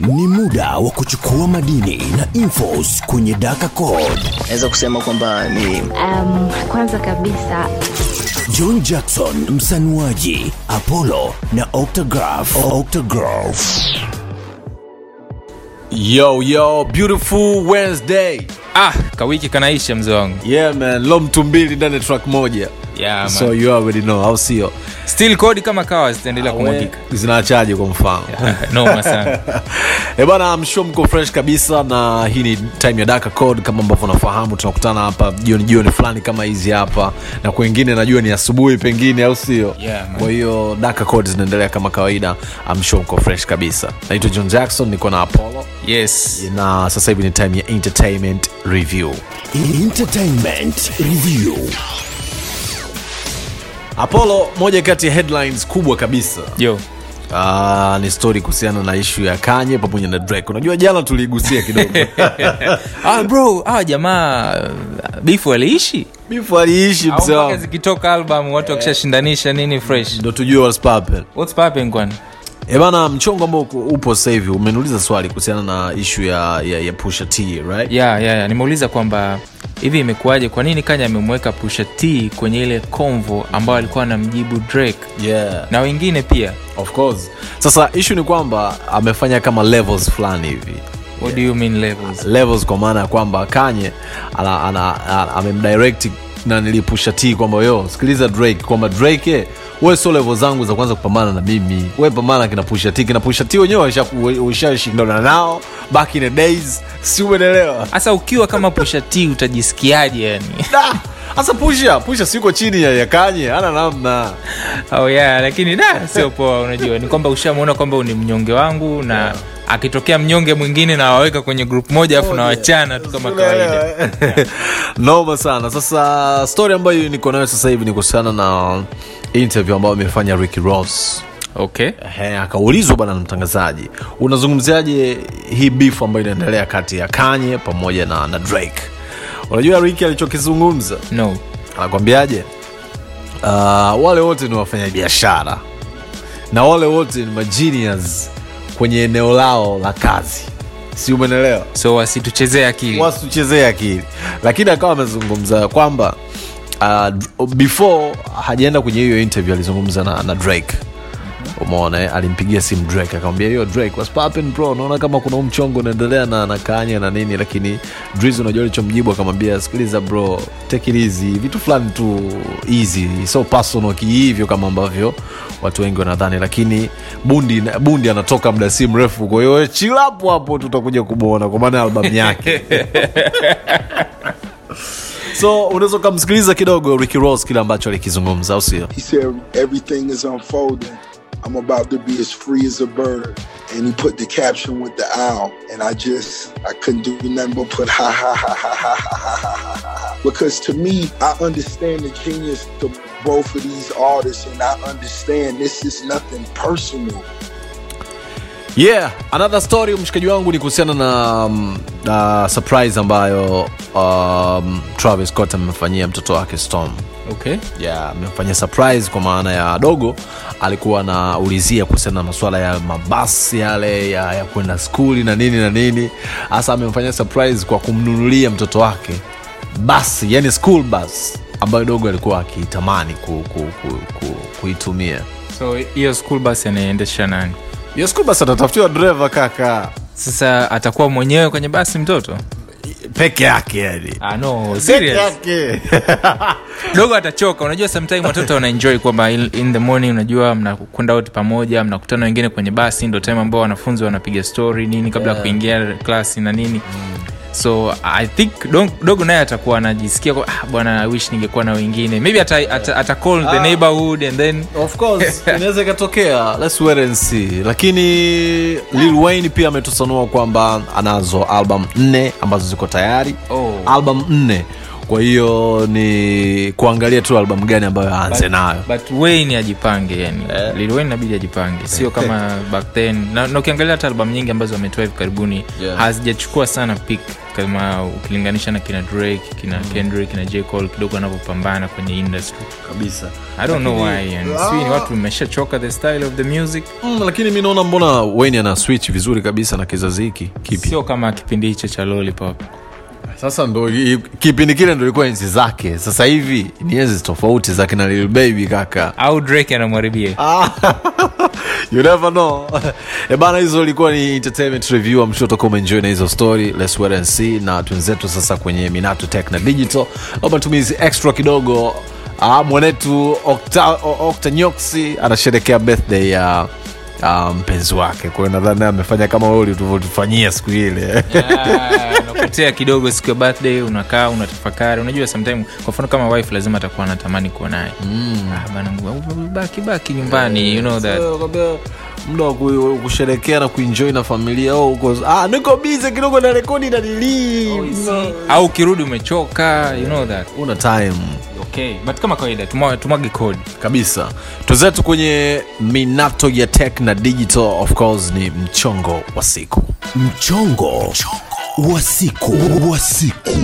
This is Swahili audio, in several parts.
Ni muda wa kuchukua madini na infos kwenye Daka Code. naweza kusema kwamba ni Um, kwanza kabisa John Jackson msanuaji, Apollo na Octograph. Octograph. yo yo beautiful wednesday ah kawiki kanaisha mzee wangu yeah man lo mtu mbili ndani ya track moja yeah, man. so you already know. Au sio still kodi kama kawa zitaendelea kumwagika zinaachaje kwa mfano? Noma sana e bana mko fresh kabisa na hii ni time ya daka code. Kama ambavyo unafahamu tunakutana hapa jioni jioni fulani kama hizi hapa na kwengine najua ni asubuhi pengine au sio? Yeah, kwa hiyo daka code zinaendelea kama kawaida. Amsho mko fresh kabisa. Naitwa john jackson niko na apollo. Yes. Na sasa hivi ni time ya entertainment review. Entertainment Review. Apollo moja kati ya headlines kubwa kabisa. Yo. Uh, ni story kuhusiana na ishu ya kanye pamoja na drake. Unajua jana tuliigusia kidogo. Ah, bro ah, jamaa bifu aliishi? Bifu aliishi zikitoka album watu wakishashindanisha nini fresh? Ndo tujue what's poppin'. what's popping kwani? Ebana mchongo ambao upo sasa hivi umeniuliza swali kuhusiana na ishu ya, ya, ya pusha t right? Yeah, yeah, yeah. nimeuliza kwamba hivi imekuwaje? Kwa nini kanya amemweka pusha t kwenye ile convo ambayo alikuwa anamjibu drake? Yeah. na wengine pia. Of course. Sasa ishu ni kwamba amefanya kama levels fulani hivi. What do you mean levels? Levels kwa maana ya kwamba kanye amemdirect na nilipusha t kwamba yo sikiliza drake. Kwamba drake we sio levo zangu za kwanza kupambana na mimi. We pambana kina pusha t. Kina pusha t wenyewe ushashindana nao back in the days. Si umenelewa hasa ukiwa kama pusha t utajisikiaje yani? Hasa pusha pusha siko chini ya, yakanye ana namna. Oh yeah lakini da sio poa unajua. Ni kwamba ushamwona kwamba ni mnyonge wangu na yeah. akitokea mnyonge mwingine na waweka kwenye grup moja afu na wachana tu kama kawaida. noma sana. Sasa story ambayo niko nayo sasa hivi ni kuhusiana na interview ambayo amefanya ricky ross. Okay. Akaulizwa bwana na mtangazaji unazungumziaje hii beef ambayo inaendelea kati ya kanye pamoja na, na drake? Unajua riki alichokizungumza? No. Anakwambiaje? Uh, wale wote ni wafanyabiashara na wale wote ni magenius kwenye eneo lao la kazi. Si umenelewa so wasituchezee akili. Wasituchezee akili. Lakini akawa amezungumza kwamba uh, before hajaenda kwenye hiyo interview alizungumza na, na drake. Umeona eh? alimpigia simu drake akamwambia hiyo drake what's poppin bro? Naona kama kuna mchongo unaendelea na, na na nini lakini driz unajua alichomjibu akamwambia sikiliza bro take it easy. Vitu fulani tu easy so personal kihivyo kama ambavyo watu wengi wanadhani. Lakini bundi bundi anatoka muda si mrefu kwa hiyo chilapo hapo tutakuja kumwona kwa maana albamu yake so unaweza ukamsikiliza kidogo ricky ross kile ambacho alikizungumza au sio He said, Everything is unfolding. I'm about to be as free as a bird. And he put the caption with the owl. And I just, I couldn't do nothing but put ha ha ha ha ha ha ha ha ha. Because to me, I understand the genius to both of these artists. And I understand this is nothing personal. Yeah another story mshikaji wangu ni kuhusiana na um, uh, surprise ambayo um, travis scott amemfanyia mtoto wake storm. Okay. Yeah, amemfanyia surprise kwa maana ya dogo alikuwa anaulizia kuhusiana na masuala ya mabasi yale ya, ya kwenda skuli na nini na nini. Hasa amemfanyia surprise kwa kumnunulia mtoto wake basi yani school bus ambayo dogo alikuwa akitamani ku, ku, ku, ku, kuitumia. So hiyo school bus anaendesha nani school atatafutiwa dreva kaka. Sasa atakuwa mwenyewe kwenye basi mtoto? Peke yake yani. Ah, no Peke yake. Dogo atachoka. Unajua sometime watoto wanaenjoy kwamba in the morning unajua mnakwenda wote pamoja mnakutana wengine kwenye basi ndo time ambao wanafunzi wanapiga story nini kabla ya kuingia klasi na nini so i think dog- dogo naye atakuwa anajisikia ah, bwana wish ningekuwa na wengine. Maybe ata, ata, ata call the neighborhood and then of course inaweza ikatokea. Let's wait and see. Lakini lil wayne pia ametusanua kwamba anazo album nne ambazo ziko tayari. Oh. album nne. Kwa hiyo ni kuangalia tu albamu gani ambayo aanze nayo. but wayne ajipange yani. Yeah. Lil Wayne inabidi ajipange. Sio kama back then. Na, na ukiangalia hata albamu nyingi ambazo ametoa hivi karibuni Yeah. hazijachukua sana pick kama ukilinganisha na kina drake kina kendrick kina j. Cole kidogo anavyopambana kwenye industry. Kabisa. I don't know why yani sijui ni watu mmeshachoka the style of the music. Mm, lakini mi naona mbona Wayne ana switch vizuri kabisa na kizazi hiki kipi sio kama kipindi hicho cha lollipop. Sasa ndo kipindi kile ndo ilikuwa enzi zake. Sasa hivi ni enzi tofauti za kina Lil baby kaka. Au drake anamwaribia Ah, you never know. E bana hizo ilikuwa ni entertainment review. Sure utakuwa umeenjoy na hizo story. Let's wait and see. Na twenzetu sasa kwenye minato tech na digital. Au matumizi extra kidogo. Ah, mwanetu Okta, Nyoksi anasherekea birthday ya ah, mpenzi wake. Kwao nadhani amefanya kama wewe ulivyotufanyia siku ile. Ah, unapotea kidogo siku ya birthday unakaa unatafakari. Unajua sometime kwa mfano kama wife lazima atakuwa anatamani kuwa naye. Ah, baki baki nyumbani you know that. So, muda wa kusherekea na kuenjoy na familia oh, uko, ah, niko bize kidogo na rekodi na no. au ukirudi umechoka you know that. Una time okay but kama kawaida tumwage kodi kabisa. Tuzetu kwenye minato ya tech na digital of course ni mchongo wa siku. Mchongo wa siku. Wa siku.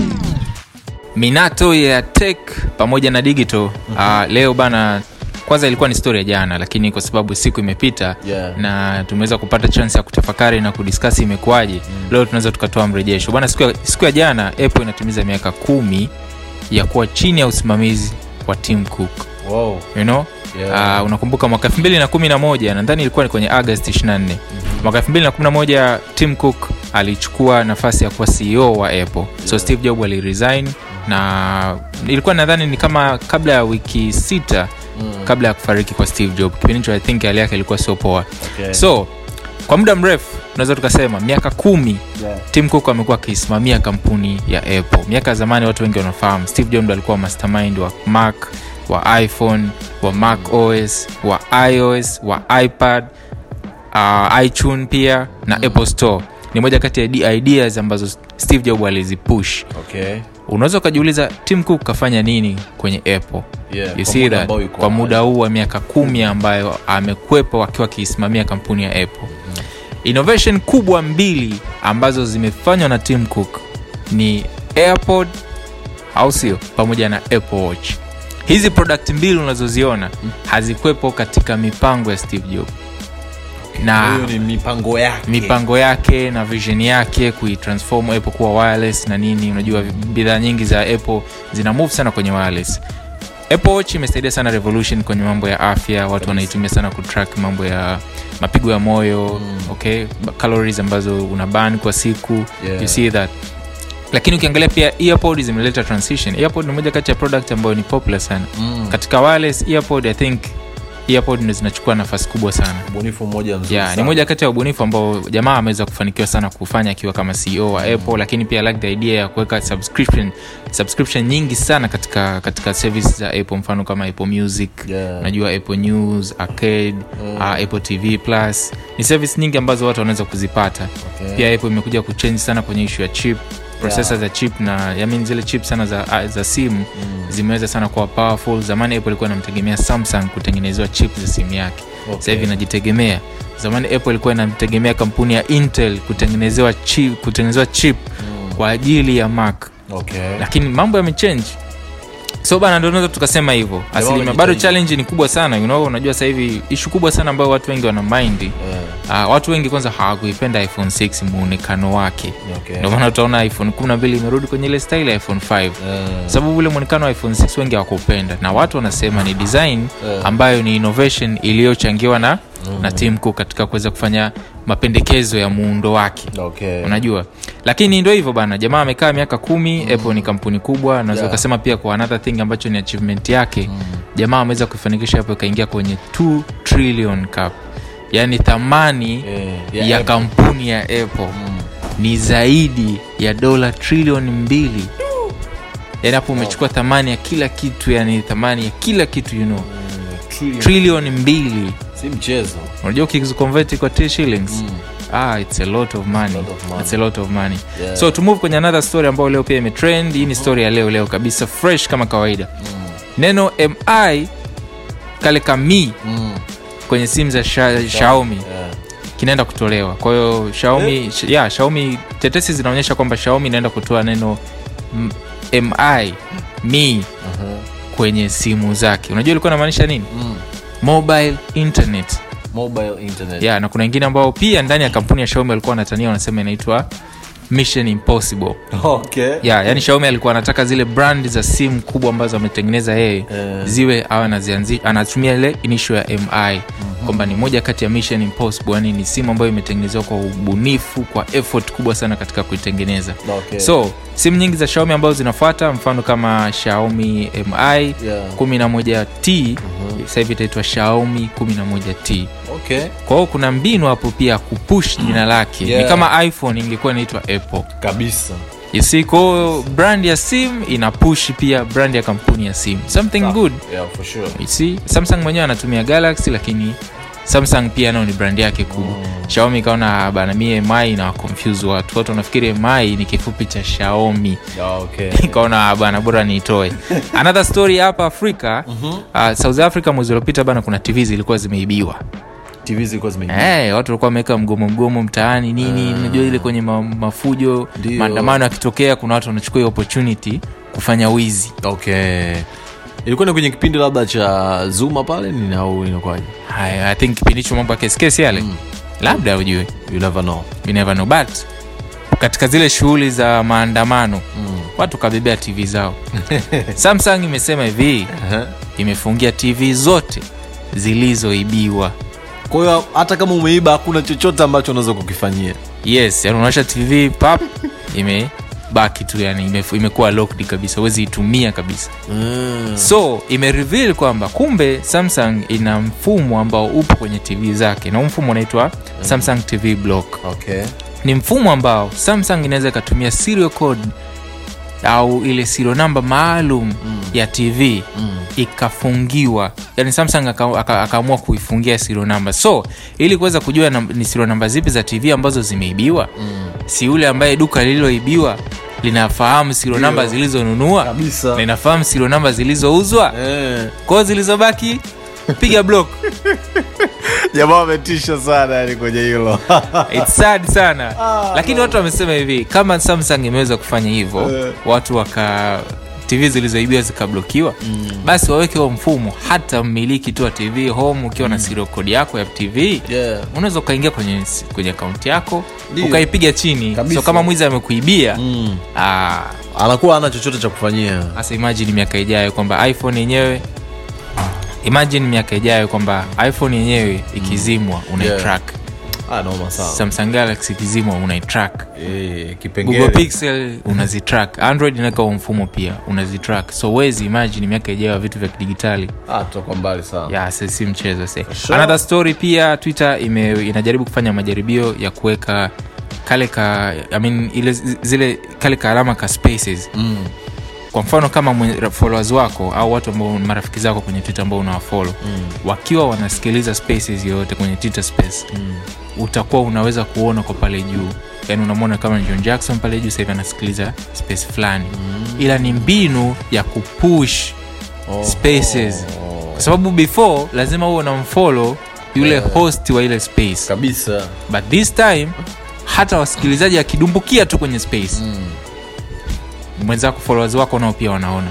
Minato ya tech pamoja na digital uh, leo bana kwanza ilikuwa ni story ya jana lakini kwa sababu siku imepita Yeah. na tumeweza kupata chance ya kutafakari na kudiskasi imekuwaje mm. leo tunaweza tukatoa mrejesho. Bana siku ya, siku ya jana apple inatimiza miaka kumi ya kuwa chini ya usimamizi wa tim cook. Wow. you know? Yeah. uh, unakumbuka mwaka 211 nadhani ilikuwa ni kwenye agast 24 mwaka 211 tim cook alichukua nafasi ya kuwa ceo wa apple. So steve job aliresign na ilikuwa nadhani ni kama kabla ya wiki sita kabla ya kufariki kwa steve job kipindi hicho i think hali yake ilikuwa sio poa. Okay. so kwa muda mrefu tunaweza tukasema miaka kumi yeah. tim cook amekuwa akiisimamia kampuni ya apple. Miaka ya zamani watu wengi wanafahamu. Steve job alikuwa mastermind wa mac wa iphone wa mac os wa ios wa ipad uh, itune pia na mm. apple store. Ni moja kati ya ideas ambazo steve job alizipush. Okay. unaweza ukajiuliza tim cook kafanya nini kwenye apple? Yeah, you see muda that? kwa muda huu wa miaka kumi ambayo amekwepo akiwa akiisimamia kampuni ya apple innovation kubwa mbili ambazo zimefanywa na tim cook ni airpod au sio? Pamoja na apple watch. Hizi product mbili unazoziona hazikwepo katika mipango ya steve job na ni mipango yake. mipango yake na vision yake kuitransform apple kuwa wireless na nini. Unajua bidhaa nyingi za apple zina move sana kwenye wireless apple watch imesaidia sana revolution kwenye mambo ya afya watu wanaitumia sana kutrack mambo ya mapigo ya moyo mm. okay calories ambazo una ban kwa siku Yeah. you see that lakini ukiangalia pia earpod zimeleta transition earpod ni moja kati ya product ambayo ni popular sana Mm. katika wireless earpod i think earpod ndo zinachukua nafasi kubwa sana. Ubunifu mmoja mzuri yeah, ni moja kati ya ubunifu ambao jamaa ameweza kufanikiwa sana kufanya akiwa kama ceo wa apple lakini pia like the idea ya kuweka subscription subscription nyingi sana katika katika service za apple mfano kama apple music Yeah. unajua apple news arcade uh, apple tv plus. Ni service nyingi ambazo watu wanaweza kuzipata. Okay. pia apple imekuja kuchange sana kwenye ishu ya chip processor za chip na yamin zile chip sana za, za simu mm. zimeweza sana kuwa powerful zamani apple ilikuwa inamtegemea samsung kutengenezewa chip za simu yake Okay. sasa hivi inajitegemea zamani apple ilikuwa inamtegemea kampuni ya intel kutengenezewa chip, kutengenezewa chip mm. kwa ajili ya mac okay. lakini mambo yamechange so bana ndo naweza tukasema hivyo asilimia bado challenge ni kubwa sana you know, unajua sasa hivi ishu kubwa sana ambayo watu wengi wana mind Yeah. uh, watu wengi kwanza hawakuipenda iphone 6 muonekano wake Okay. ndio maana utaona iphone 12 imerudi kwenye ile style ya iphone 5 Yeah. sababu ule mwonekano wa iphone 6 wengi hawakupenda na watu wanasema ni design Yeah. ambayo ni innovation iliyochangiwa na mm. na tim kuu katika kuweza kufanya mapendekezo ya muundo wake Okay. unajua lakini ndo hivyo bana jamaa amekaa miaka kumi mm. apple ni kampuni kubwa naweza Yeah. ukasema pia kwa another thing ambacho ni achievement yake mm. jamaa ameweza kuifanikisha apple ikaingia kwenye 2 trillion cup yaani thamani Yeah. ya, Apple. kampuni ya apple mm. ni zaidi ya dola trilioni mbili yaani hapo umechukua thamani ya kila kitu yani thamani ya kila kitu you know Trillion. trilioni mbili si mchezo unajua ukiconvert kwa shillings ah, it's a lot of money. lot of money. It's a lot of money. Yeah. so to move kwenye another story ambayo leo pia imetrend hii ni story ya leo leo kabisa fresh kama kawaida neno mi kale kami Mm. kwenye simu za sha, xiaomi Yeah. kinaenda kutolewa kwa hiyo xiaomi sh- yeah, xiaomi tetesi zinaonyesha kwamba xiaomi inaenda kutoa neno MI mi mi kwenye simu zake unajua ilikuwa inamaanisha nini Mm. Mobile internet Mobile internet. yeah, na kuna wengine ambao pia ndani ya kampuni ya Xiaomi walikuwa wanatania wanasema inaitwa mission impossible Okay. yeah, yani Xiaomi alikuwa anataka zile brand za simu kubwa ambazo ametengeneza yeye Eh. ziwe au anatumia ile initial ya mi kwamba ni moja kati ya mission impossible yani ni simu ambayo imetengenezewa kwa ubunifu kwa effort kubwa sana katika kuitengeneza Okay. so simu nyingi za Xiaomi ambazo zinafuata mfano kama Xiaomi mi Yeah. 11t sasa hivi itaitwa Xiaomi 11t Okay. kwa hiyo kuna mbinu hapo pia kupush jina lake Yeah. ni kama iphone ingekuwa inaitwa apple Kabisa. you see kwa hiyo brand ya simu ina push pia brand ya kampuni ya simu something good Yeah, for sure. you see samsung mwenyewe anatumia galaxy lakini samsung pia nao ni brand yake kubwa. Xiaomi ikaona bana mi mi na watu. Watu wanafikiri mi ni kifupi cha xiaomi. Okay. ikaona bana bora niitoe. Another story hapa afrika. Uh, south africa mwezi uliopita bana kuna tv zilikuwa zimeibiwa. TV zilikuwa zimeingia. Hey, watu walikuwa wameweka mgomo mgomo mtaani nini unajua ile kwenye ma, mafujo maandamano yakitokea kuna watu wanachukua opportunity kufanya wizi. Okay. Ilikuwa ni kwenye kipindi labda cha Zuma pale au inakwaje i think kipindi hicho mambo ya kesikesi yale mm. labda ujue You never know. you never know but katika zile shughuli za maandamano mm. watu kabebea tv zao samsung imesema hivi Uh-huh. imefungia tv zote zilizoibiwa Kwa hiyo hata kama umeiba hakuna chochote ambacho unaweza kukifanyia. yes yani unaonyesha tv pap imebaki tu yani imekuwa locked kabisa huwezi itumia kabisa Mm. so imereveal kwamba kumbe samsung ina mfumo ambao upo kwenye tv zake na huu mfumo unaitwa samsung tv block Okay. ni mfumo ambao samsung inaweza ikatumia serial code au ile sirio namba maalum mm. ya tv mm. ikafungiwa yani samsung akaamua aka, kuifungia sirio namba so ili kuweza kujua ni sirio namba zipi za tv ambazo zimeibiwa mm. si yule ambaye duka lililoibiwa linafahamu serial namba zilizonunua? Kabisa. na inafahamu serial namba zilizouzwa? Yeah. kwao zilizobaki piga block. Jamaa ametisha sana yani kwenye hilo. It's sad sana. Lakini watu wamesema hivi kama samsung imeweza kufanya hivyo watu waka tv zilizoibiwa zikablokiwa mm. basi waweke huo mfumo hata mmiliki tu wa tv home ukiwa na serial code yako ya tv Yeah. unaweza ukaingia kwenye kwenye akaunti yako ukaipiga chini Kabisa. so kama mwizi amekuibia Mm. ah, Anakuwa ana chochote cha kufanyia. hasa imajini miaka ijayo kwamba iphone yenyewe imajini miaka ijayo kwamba iphone yenyewe ikizimwa unaitrack Ah, sana. samsung galaxy kizima unaitrack Eh, google pixel unazitrack android inaweka mfumo pia unazitrack so wezi imagine miaka ijayo vitu vya kidigitali. Ah, si mchezo se Sure. another story pia twitter ime, inajaribu kufanya majaribio ya kuweka kale ka I mean, ile zile kale ka alama ka spaces. Mm. Kwa mfano kama followers wako au watu ambao marafiki zako kwenye twitter ambao unawafollow mm. wakiwa wanasikiliza spaces yoyote kwenye twitter space mm. utakuwa unaweza kuona kwa pale juu yani unamwona kama john jackson pale juu sahivi anasikiliza space fulani mm. ila ni mbinu ya kupush Oh. spaces kwa sababu before lazima huwe unamfollow yule host wa ile space Kabisa. but this time hata wasikilizaji akidumbukia tu kwenye space mm. Mwenzako followers wako nao pia wanaona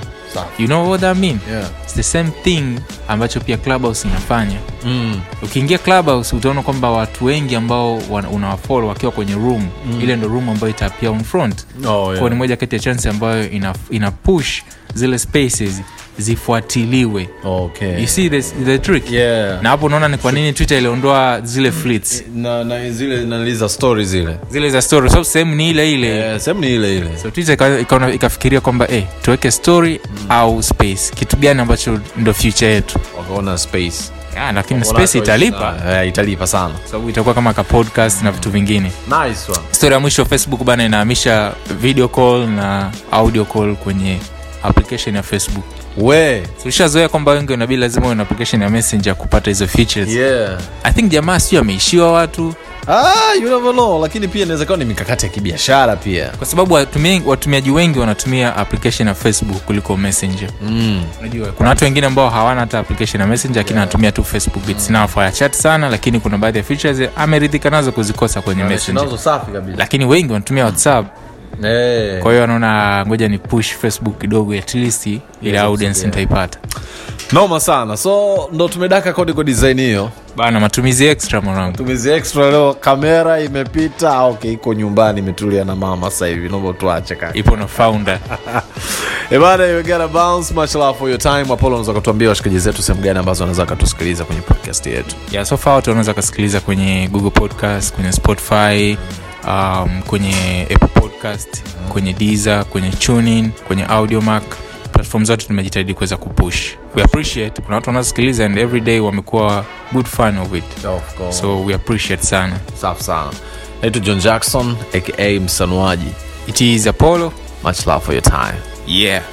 you know what I mean? Yeah. It's the same thing ambacho pia clubhouse inafanya Mm. ukiingia clubhouse utaona kwamba watu wengi ambao unawafolo wakiwa kwenye room mm. ile ndo room ambayo itapia on front Oh, yeah. kwao ni moja kati ya chance ambayo ina, ina push zile spaces zifuatiliwe. Okay. you see this, the trick? Yeah. na hapo unaona ni kwa nini twitter iliondoa zile fleets. Na, na zile naliza story zile. Zile za story. So sehemu ni ile ile. Yeah, sehemu ni ile ile. So twitter ikafikiria kwamba eh, tuweke story au space. Kitu gani ambacho ndo future yetu? Wakaona space. Ah, lakini space italipa. sana. Eh, italipa sana. Sababu itakuwa kama ka podcast na vitu vingine. Nice one. story ya mwisho facebook bana inahamisha video call na audio call kwenye application ya facebook we. Tulishazoea kwamba wengi nabii lazima uwe na application ya messenger kupata hizo features. Yeah. i think jamaa sio ameishiwa watu. Ah, you never know. Lakini pia inaweza kawa ni mikakati ya kibiashara pia. Kwa sababu watumia- watumiaji wengi wanatumia application ya facebook kuliko messenger. Mm. kuna watu wengine ambao hawana hata application ya messenger lakini anatumia tu facebook. It's now for chat sana lakini kuna baadhi ya features ameridhika nazo kuzikosa kwenye messenger. safi kabisa. Lakini wengi wanatumia whatsapp Eh. kwa hiyo anaona ngoja ni push facebook kidogo at least ile audience nitaipata. Noma sana. So ndo tumedaka kodi kwa design hiyo. Bana matumizi extra mwanangu. Matumizi extra leo kamera imepita. Ah, okay iko nyumbani imetulia na mama sasa hivi. Naomba tuache kaka. Ipo na founder. Ebana you gotta bounce. Much love for your time. Apollo unaweza kutuambia washikaji zetu sehemu gani ambazo wanaweza kutusikiliza kwenye podcast yetu? Yeah, so far watu wanaweza kusikiliza kwenye google podcast kwenye spotify um, kwenye apple podcast kwenye deezer kwenye tunin kwenye audiomac platform zote tumejitahidi kuweza kupush. We appreciate. Kuna watu wanaosikiliza and every day wamekuwa good fan of it. Of course. so we appreciate sana. Safi sana. Naitwa john jackson aka msanuaji. It is apollo. Much love for your time. Yeah